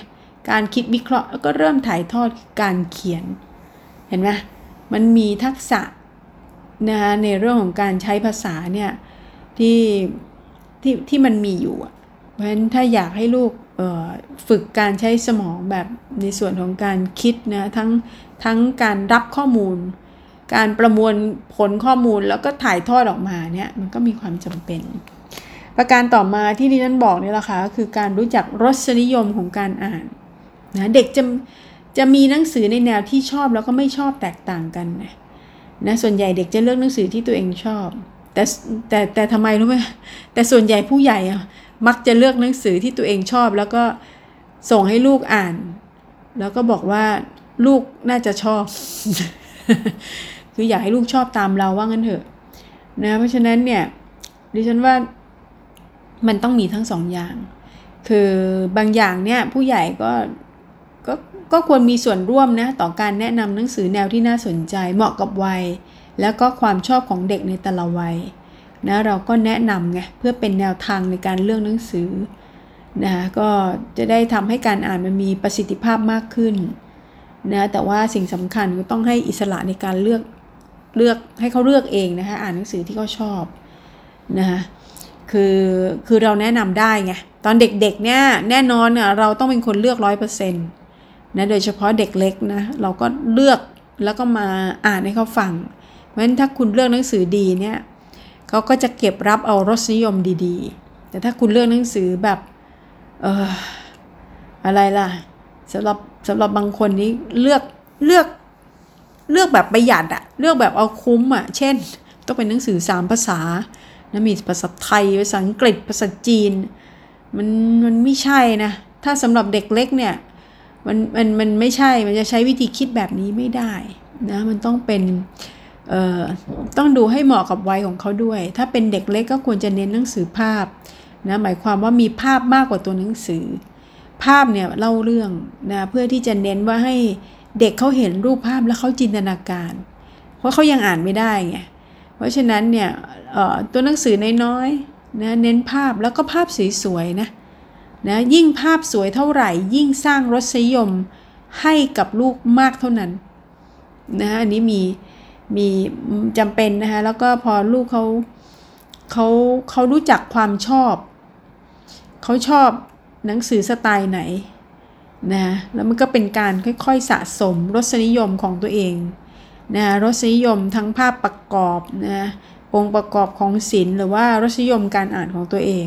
การคิดวิเคราะห์แล้วก็เริ่มถ่ายทอดการเขียนเห็นไหม มันมีทักษะนะคะในเรื่องของการใช้ภาษาเนี่ยที่ที่ที่มันมีอยู่ เพราะฉะนั้นถ้าอยากให้ลูกฝึกการใช้สมองแบบในส่วนของการคิดนะทั้งทั้งการรับข้อมูล การประมวลผลข้อมูลแล้วก็ถ่ายทอดออกมาเนี่ยมันก็มีความจำเป็น ประการต่อมาที่ดิฉันบอกนี่แหละค่ะคือการรู้จักรสนิยมของการอ่านนะเด็กจะ จะมีหนังสือในแนวที่ชอบแล้วก็ไม่ชอบแตกต่างกันนะนะส่วนใหญ่เด็กจะเลือกหนังสือที่ตัวเองชอบ แต่แต่แต่ทำไมรู้ไหมแต่ส่วนใหญ่ผู้ใหญ่อะมักจะเลือกหนังสือที่ตัวเองชอบ แล้วก็ส่งให้ลูกอ่าน แล้วก็บอกว่าลูกน่าจะชอบ คืออยากให้ลูกชอบตามเราว่างั้นเถอะนะเพราะฉะนั้นเนี่ยดิฉันว่ามันต้องมีทั้งสองอย่าง คือบางอย่างเนี่ยผู้ใหญ่ก็ ก็ควรมีส่วนร่วมนะต่อการแนะนำหนังสือแนวที่น่าสนใจเหมาะกับวัย แล้วก็ความชอบของเด็กในแต่ละวัยนะเราก็แนะนำไงเพื่อเป็นแนวทางในการเลือกหนังสือนะก็จะได้ทำให้การอ่านมันมีประสิทธิภาพมากขึ้นนะแต่ว่าสิ่งสำคัญก็ต้องให้อิสระในการเลือกเลือกให้เขาเลือกเองนะคะอ่านหนังสือที่เขาชอบนะคะคือคือเราแนะนำได้ไงตอนเด็กๆเนี่ยแน่นอนเน่เราต้องเป็นคนเลือกร้อยเปอร์เซ็นต์ นะโดยเฉพาะเด็กเล็กนะเราก็เลือกแล้วก็มาอ่านให้เขาฟัง เพราะฉะนั้นถ้าคุณเลือกหนังสือดีเนี่ยเขาก็จะเก็บรับเอารสนิยมดีๆ แต่ถ้าคุณเลือกหนังสือแบบเอออะไรล่ะสำหรับสำหรับบางคนนี้เลือกเลือกเลือกแบบประหยัดอะเลือกแบบเอาคุ้มอะเช่น ต้องเป็นหนังสือสามภาษานะมีภาษาไทยภาษาอังกฤษภาษาจีน มันมันไม่ใช่นะ ถ้าสำหรับเด็กเล็กเนี่ย มันมันมันไม่ใช่ มันจะใช้วิธีคิดแบบนี้ไม่ได้นะมันต้องเป็นเอ่อต้องดูให้เหมาะกับวัยของเขาด้วย ถ้าเป็นเด็กเล็กก็ควรจะเน้นหนังสือภาพนะหมายความว่ามีภาพมากกว่าตัวหนังสือ ภาพเนี่ยเล่าเรื่องนะเพื่อที่จะเน้นว่าให้เด็กเขาเห็นรูปภาพแล้วเขาจินตนาการ เพราะเขายังอ่านไม่ได้ไงเพราะฉะนั้นเนี่ยตัวหนังสือน้อยๆนะเน้นภาพแล้วก็ภาพสวยๆนะ นะยิ่งภาพสวยเท่าไหร่ ยิ่งสร้างรสนิยมให้กับลูกมากเท่านั้นนะอันนี้มีมีจำเป็นนะคะแล้วก็พอลูกเขาเขาเขารู้จักความชอบ เขาชอบหนังสือสไตล์ไหนนะแล้วมันก็เป็นการค่อยๆสะสมรสนิยมของตัวเองนะรสนิยมทั้งภาพประกอบนะองค์ประกอบของศิลป์หรือว่ารสนิยมการอ่านของตัวเอง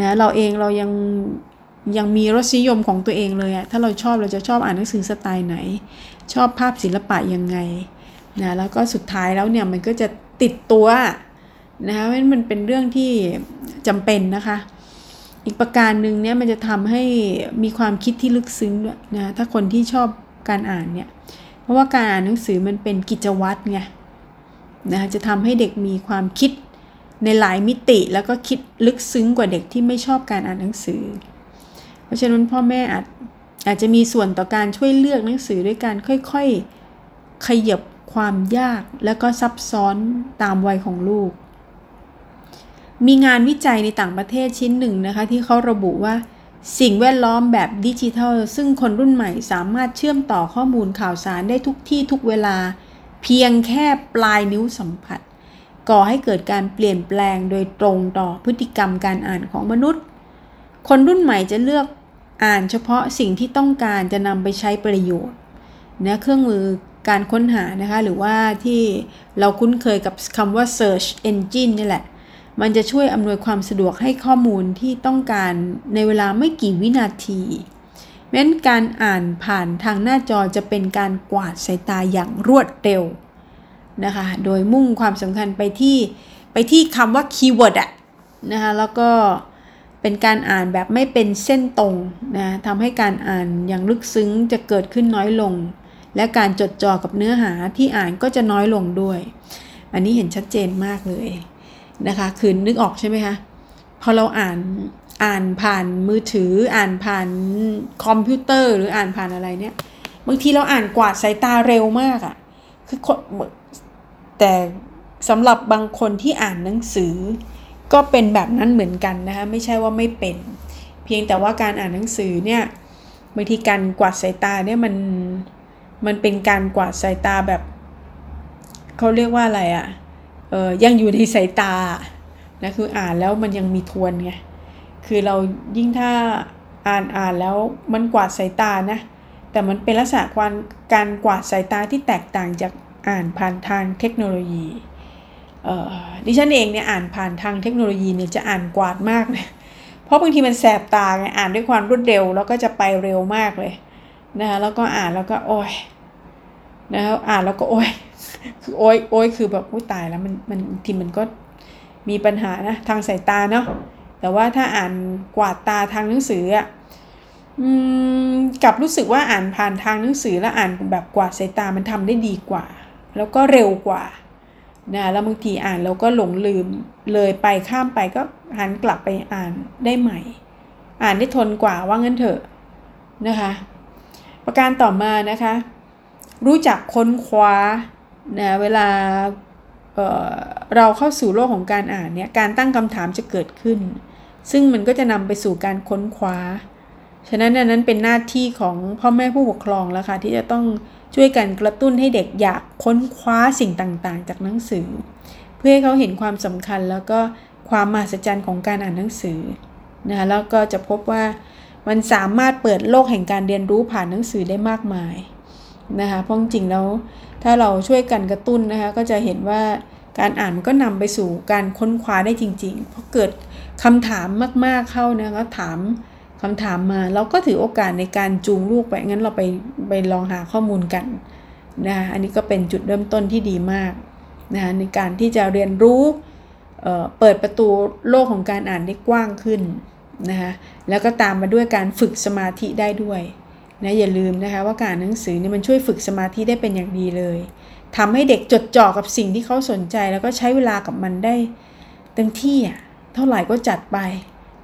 นะเราเองเรายังยังมีรสนิยมของตัวเองเลยอะถ้าเราชอบเราจะชอบอ่านหนังสือสไตล์ไหน ชอบภาพศิลปะยังไงนะแล้วก็สุดท้ายแล้วเนี่ยมันก็จะติดตัวนะคะมันเป็นเรื่องที่จำเป็นนะคะ อีกประการหนึ่งเนี่ยมันจะทำให้มีความคิดที่ลึกซึ้งด้วยนะถ้าคนที่ชอบการอ่านเนี่ยเพราะว่าการอ่านหนังสือมันเป็นกิจวัตรไงนะจะทำให้เด็กมีความคิด ในหลายมิติแล้วก็คิดลึกซึ้งกว่าเด็กที่ไม่ชอบการอ่านหนังสือ เพราะฉะนั้นพ่อแม่อาจอาจจะมีส่วนต่อการช่วยเลือกหนังสือด้วยการค่อยๆ ขยับความยากและก็ซับซ้อนตามวัยของลูก มีงานวิจัยในต่างประเทศชิ้นหนึ่งนะคะที่เขาระบุว่าสิ่งแวดล้อมแบบดิจิทัล ซึ่งคนรุ่นใหม่สามารถเชื่อมต่อข้อมูลข่าวสารได้ทุกที่ทุกเวลา เพียงแค่ปลายนิ้วสัมผัส ก่อให้เกิดการเปลี่ยนแปลงโดยตรงต่อพฤติกรรมการอ่านของมนุษย์ คนรุ่นใหม่จะเลือกอ่านเฉพาะสิ่งที่ต้องการจะนำไปใช้ประโยชน์นะเครื่องมือการค้นหานะคะ หรือว่าที่เราคุ้นเคยกับคำว่า search engine นี่แหละ มันจะช่วยอำนวยความสะดวกให้ข้อมูลที่ต้องการในเวลาไม่กี่วินาทีแม้นการอ่านผ่านทางหน้าจอจะเป็นการกวาดสายตาอย่างรวดเร็ว นะคะ โดยมุ่งความสำคัญไปที่ไปที่คำว่า keyword อะนะคะ แล้วก็เป็นการอ่านแบบไม่เป็นเส้นตรงนะทำให้การอ่านอย่างลึกซึ้งจะเกิดขึ้นน้อยลง และการจดจ่อกับเนื้อหาที่อ่านก็จะน้อยลงด้วย อันนี้เห็นชัดเจนมากเลยนะคะ คือนึกออกใช่ไหมคะ พอเราอ่านอ่านผ่านมือถือ อ่านผ่านคอมพิวเตอร์ หรืออ่านผ่านอะไรเนี่ย บางทีเราอ่านกวาดสายตาเร็วมากอะค่ะ คือ แต่สำหรับบางคนที่อ่านหนังสือ ก็เป็นแบบนั้นเหมือนกันนะคะไม่ใช่ว่าไม่เป็น เพียงแต่ว่าการอ่านหนังสือเนี่ยบางทีการกวาดสายตาเนี่ยมันมันเป็นการกวาดสายตาแบบเขาเรียกว่าอะไรอะ่ะเออยังอยู่ในสายตานะคืออ่านแล้วมันยังมีทวนไงคือเรายิ่งถ้าอ่านอ่านแล้วมันกวาดสายตานะแต่มันเป็นลักษณะการการกวาดสายตาที่แตกต่างจาก อ่านผ่านทางเทคโนโลยีดิฉันเองเนี่ยอ่านผ่านทางเทคโนโลยีเนี่ยจะอ่านกวาดมากเลยเพราะบางทีมันแสบตาไงอ่านด้วยความรวดเร็วแล้วก็จะไปเร็วมากเลยนะคะแล้วก็อ่านแล้วก็โอ้ยแล้วอ่านแล้วก็โอ้ยคือโอ้ยโอ้ยคือแบบอุ้ยตายแล้วมันมันทีมันก็มีปัญหานะทางสายตาเนาะแต่ว่าถ้าอ่านกวาดตาทางหนังสืออะกับรู้สึกว่าอ่านผ่านทางหนังสือแล้วอ่านแบบกวาดสายตามันทำได้ดีกว่า แล้วก็เร็วกว่านะแล้วบางทีอ่านแล้วก็หลงลืมเลยไปข้ามไปก็หันกลับไปอ่านได้ใหม่ อ่านได้ทนกว่าว่างั้นเถอะนะคะ ประการต่อมานะคะ รู้จักค้นคว้านะเวลาเเราเข้าสู่โลกของการอ่านเนี่ยการตั้งคำถามจะเกิดขึ้น ซึ่งมันก็จะนำไปสู่การค้นคว้า ฉะนั้นนั้นเป็นหน้าที่ของพ่อแม่ผู้ปกครองแล้วค่ะที่จะต้อง ช่วยกันกระตุ้นให้เด็กอยากค้นคว้าสิ่งต่างๆ จากหนังสือ เพื่อให้เขาเห็นความสำคัญแล้วก็ความมหัศจรรย์ของการอ่านหนังสือนะคะแล้วก็จะพบว่ามันสามารถเปิดโลกแห่งการเรียนรู้ผ่านหนังสือได้มากมายนะคะเพราะจริงแล้วถ้าเราช่วยกันกระตุ้นนะคะก็จะเห็นว่าการอ่านมันก็นำไปสู่การค้นคว้าได้จริงๆ เพราะเกิดคำถามมากๆเข้านะก็ถาม คำถามมาเราก็ถือโอกาสในการจูงลูกไป งั้นเราไปไปลองหาข้อมูลกันนะอันนี้ก็เป็นจุดเริ่มต้นที่ดีมากนะในการที่จะเรียนรู้เเปิดประตูโลกของการอ่านได้กว้างขึ้นนะคะแล้วก็ตามมาด้วยการฝึกสมาธิได้ด้วยนะอย่าลืมนะคะว่าการหนังสือเนี่ยมันช่วยฝึกสมาธิได้เป็นอย่างดีเลยทำให้เด็กจดจ่อกับสิ่งที่เขาสนใจ แล้วก็ใช้เวลากับมันได้เต็มที่อะเท่าไหร่ก็จัดไป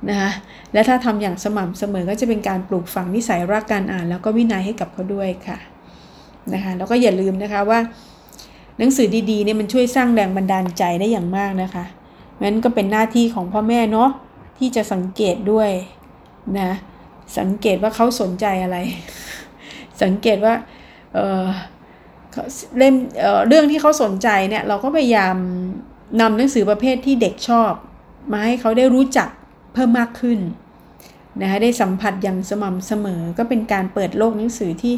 นะคะและถ้าทำอย่างสม่ำเสมอก็จะเป็นการปลูกฝังนิสัยรักการอ่าน แล้วก็วินัยให้กับเขาด้วยค่ะนะคะแล้วก็อย่าลืมนะคะว่า หนังสือดีๆเนี่ยมันช่วยสร้างแรงบันดาลใจได้อย่างมากนะคะงั้นก็เป็นหน้าที่ของพ่อแม่เนาะที่จะสังเกตด้วยนะสังเกตว่าเขาสนใจอะไร สังเกตว่าเเล่มเเรื่องที่เขาสนใจเนี่ยเราก็พยายามนำหนังสือประเภทที่เด็กชอบ มาให้เขาได้รู้จัก พิ่มมากขึ้นนะคะได้สัมผัสอย่างสม่ำเสมอ ก็เป็นการเปิดโลกหนังสือที่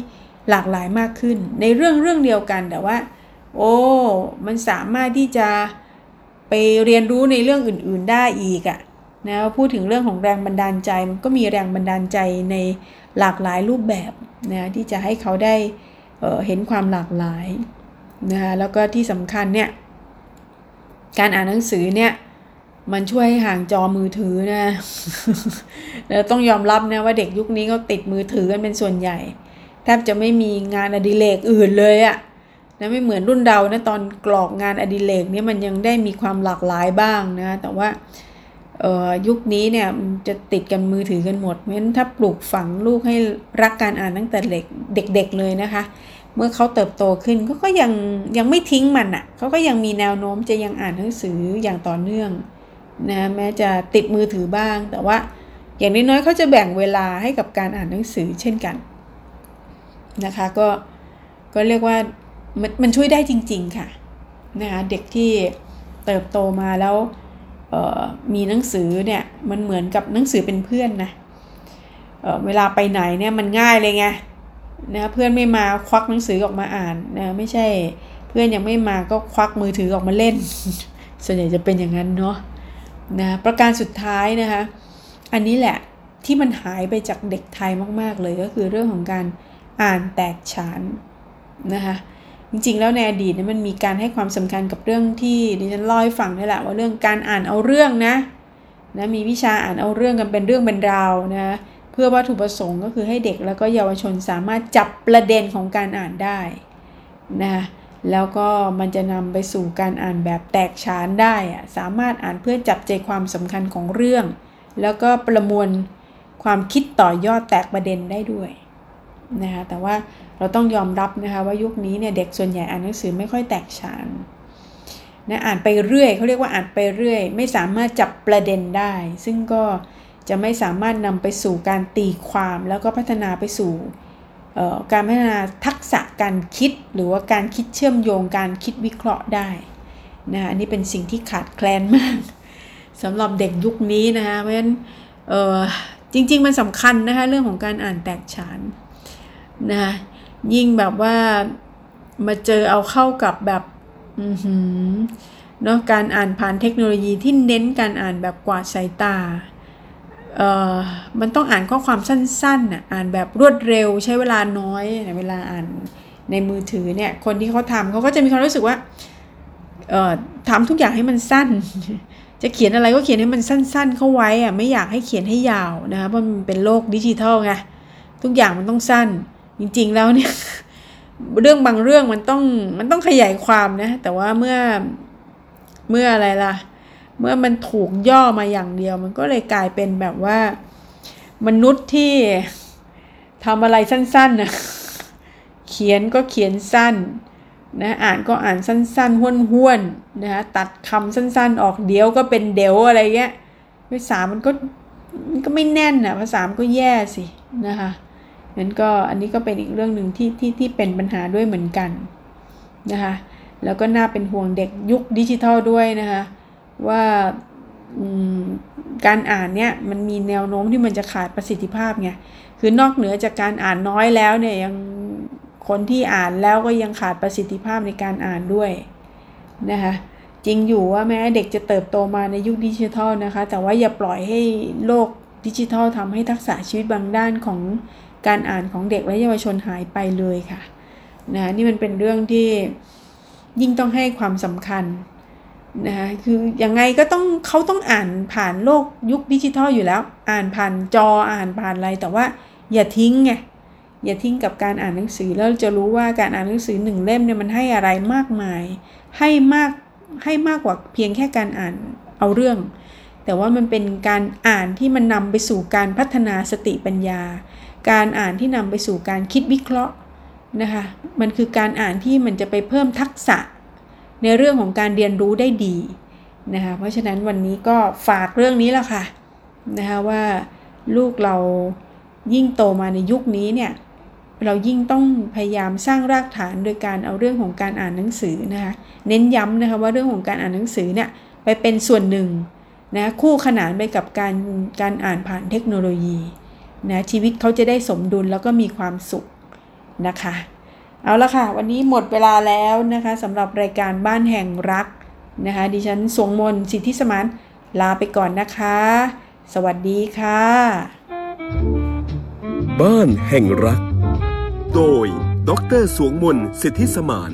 หลากหลายมากขึ้น ในเรื่องเรื่องเดียวกันแต่ว่า โอ้ มันสามารถที่จะไปเรียนรู้ในเรื่องอื่น ๆได้อีกอะนะพูดถึงเรื่องของแรงบันดาลใจมันก็มีแรงบันดาลใจในหลากหลายรูปแบบนะที่จะให้เขาได้เเห็นความหลากหลายนะคะแล้วก็ที่สำคัญเนี่ยการอ่านหนังสือเนี่ย มันช่วยให้ห่างจอมือถือนะแล้วต้องยอมรับนะว่าเด็กยุคนี้ก็ติดมือถือกันเป็นส่วนใหญ่ แทบจะไม่มีงานอดิเรกอื่นเลยอะนะไม่เหมือนรุ่นเรานะตอนกรอกงานอดิเรกเนี่ยมันยังได้มีความหลากหลายบ้างนะ แต่ว่ายุคนี้เนี่ยจะติดกันมือถือกันหมดเพราะฉะนั้นถ้าปลูกฝังลูกให้รักการอ่านตั้งแต่เด็กเด็กๆเลยนะคะ เมื่อเขาเติบโตขึ้นเขาก็ยังยังไม่ทิ้งมันอะ่ะเขาก็ยังมีแนวโน้มจะยังอ่านหนังสืออย่างต่อเนื่อง นะแม้จะติดมือถือบ้าง แต่ว่าอย่างน้อยๆเขาจะแบ่งเวลาให้กับการอ่านหนังสือเช่นกันนะคะก็ก็เรียกว่ามันมันช่วยได้จริง ๆค่ะนะคะเด็กที่เติบโตมาแล้วมีหนังสือเนี่ยมันเหมือนกับหนังสือเป็นเพื่อนนะเเวลาไปไหนเนี่ยมันง่ายเลยไงนะเพื่อนไม่มาควักหนังสือออกมาอ่านนะไม่ใช่เพื่อนยังไม่มาก็ควักมือถือออกมาเล่น ส่วนใหญ่จะเป็นอย่างนั้นเนาะ นะประการสุดท้ายนะคะอันนี้แหละที่มันหายไปจากเด็กไทยมาก ๆ เลยก็คือเรื่องของการอ่านแตกฉานนะคะจริงๆ แล้วในอดีตเนี่ยมันมีการให้ความสำคัญกับเรื่องที่ดิฉันเล่าให้ฟังนี่แหละว่าเรื่องการอ่านเอาเรื่องนะนะมีวิชาอ่านเอาเรื่องกันเป็นเรื่องเป็นราวนะเพื่อวัตถุประสงค์ก็คือให้เด็กแล้วก็เยาวชนสามารถจับประเด็นของการอ่านได้นะ แล้วก็มันจะนำไปสู่การอ่านแบบแตกฉานได้อะสามารถอ่านเพื่อจับใจความสำคัญของเรื่อง แล้วก็ประมวลความคิดต่อยอดแตกประเด็นได้ด้วยนะคะแต่ว่าเราต้องยอมรับนะคะว่ายุคนี้เนี่ยเด็กส่วนใหญ่อ่านหนังสือไม่ค่อยแตกฉานนะอ่านไปเรื่อยเขาเรียกว่าอ่านไปเรื่อย ไม่สามารถจับประเด็นได้ ซึ่งก็จะไม่สามารถนำไปสู่การตีความแล้วก็พัฒนาไปสู่ การพัฒนาทักษะการคิดหรือว่าการคิดเชื่อมโยงการคิดวิเคราะห์ได้นะอันนี้เป็นสิ่งที่ขาดแคลนมากสำหรับเด็กยุคนี้นะคะเพราะฉะนั้นจริง ๆ มันสำคัญนะคะเรื่องของการอ่านแตกฉานนะยิ่งแบบว่ามาเจอเอาเข้ากับแบบเนาะการอ่านผ่านเทคโนโลยีที่เน้นการอ่านแบบกวาดสายตา มันต้องอ่านข้อความสั้นๆน่ะอ่านแบบรวดเร็วใช้เวลาน้อยเวลาอ่านในมือถือเนี่ยคนที่เขาทำเขาก็จะมีความรู้สึกว่าเออทำทุกอย่างให้มันสั้น จะเขียนอะไรก็เขียนให้มันสั้น ๆ เข้าไว้อะไม่อยากให้เขียนให้ยาวนะคะเพราะมันเป็นโลกดิจิทัลไงทุกอย่างมันต้องสั้น จริง ๆ แล้วเนี่ยเรื่องบางเรื่องมันต้องมันต้องขยายความนะแต่ว่าเมื่อเมื่ออะไรล่ะ เมื่อมันถูกย่อมาอย่างเดียว มันก็เลยกลายเป็นแบบว่า มนุษย์ที่ทำอะไรสั้นๆนะเขียนก็เขียนสั้นนะอ่านก็อ่านสั้นๆห้วนๆนะตัดคำสั้นๆ ออกเดี๋ยวก็เป็นเดี๋ยวอะไรเงี้ยภาษามันก็มันก็ไม่แน่นอะภาษามันก็แย่สินะคะนั้นก็อันนี้ก็เป็นอีกเรื่องหนึ่งที่ที่ที่เป็นปัญหาด้วยเหมือนกันนะคะแล้วก็น่าเป็นห่วงเด็กยุคดิจิทัลด้วยนะคะ ว่าการอ่านเนี่ยมันมีแนวโน้มที่มันจะขาดประสิทธิภาพไง คือนอกเหนือจากการอ่านน้อยแล้วเนี่ยยังคนที่อ่านแล้วก็ยังขาดประสิทธิภาพในการอ่านด้วยนะคะจริงอยู่ว่าแม้เด็กจะเติบโตมาในยุคดิจิทัลนะคะ แต่ว่าอย่าปล่อยให้โลกดิจิทัลทำให้ทักษะชีวิตบางด้านของการอ่านของเด็กและเยาวชนหายไปเลยค่ะนะนี่มันเป็นเรื่องที่ยิ่งต้องให้ความสำคัญ นะคะคือยังไงก็ต้องเขาต้องอ่านผ่านโลกยุคดิจิทัลอยู่แล้ว อ่านผ่านจออ่านผ่านอะไรแต่ว่าอย่าทิ้งไงอย่าทิ้งกับการอ่านหนังสือแล้วจะรู้ว่าการอ่านหนังสือหนึ่งเล่มเนี่ยมันให้อะไรมากมาย ให้มากให้มากกว่าเพียงแค่การอ่านเอาเรื่อง แต่ว่ามันเป็นการอ่านที่มันนำไปสู่การพัฒนาสติปัญญา การอ่านที่นำไปสู่การคิดวิเคราะห์นะคะมันคือการอ่านที่มันจะไปเพิ่มทักษะ ในเรื่องของการเรียนรู้ได้ดีนะคะเพราะฉะนั้นวันนี้ก็ฝากเรื่องนี้แหละค่ะนะคะว่าลูกเรายิ่งโตมาในยุคนี้เนี่ยเรายิ่งต้องพยายามสร้างรากฐานโดยการเอาเรื่องของการอ่านหนังสือนะคะเน้นย้ำนะคะว่าเรื่องของการอ่านหนังสือเนี่ยไปเป็นส่วนหนึ่งนะคู่ขนานไปกับการการอ่านผ่านเทคโนโลยีนะชีวิตเขาจะได้สมดุลแล้วก็มีความสุขนะคะ เอาละค่ะ วันนี้หมดเวลาแล้วนะคะสำหรับรายการบ้านแห่งรักนะคะ ดิฉันสวงมนสิทธิสมานลาไปก่อนนะคะ สวัสดีค่ะ บ้านแห่งรัก โดย ดรสวงมนสิทธิสมาน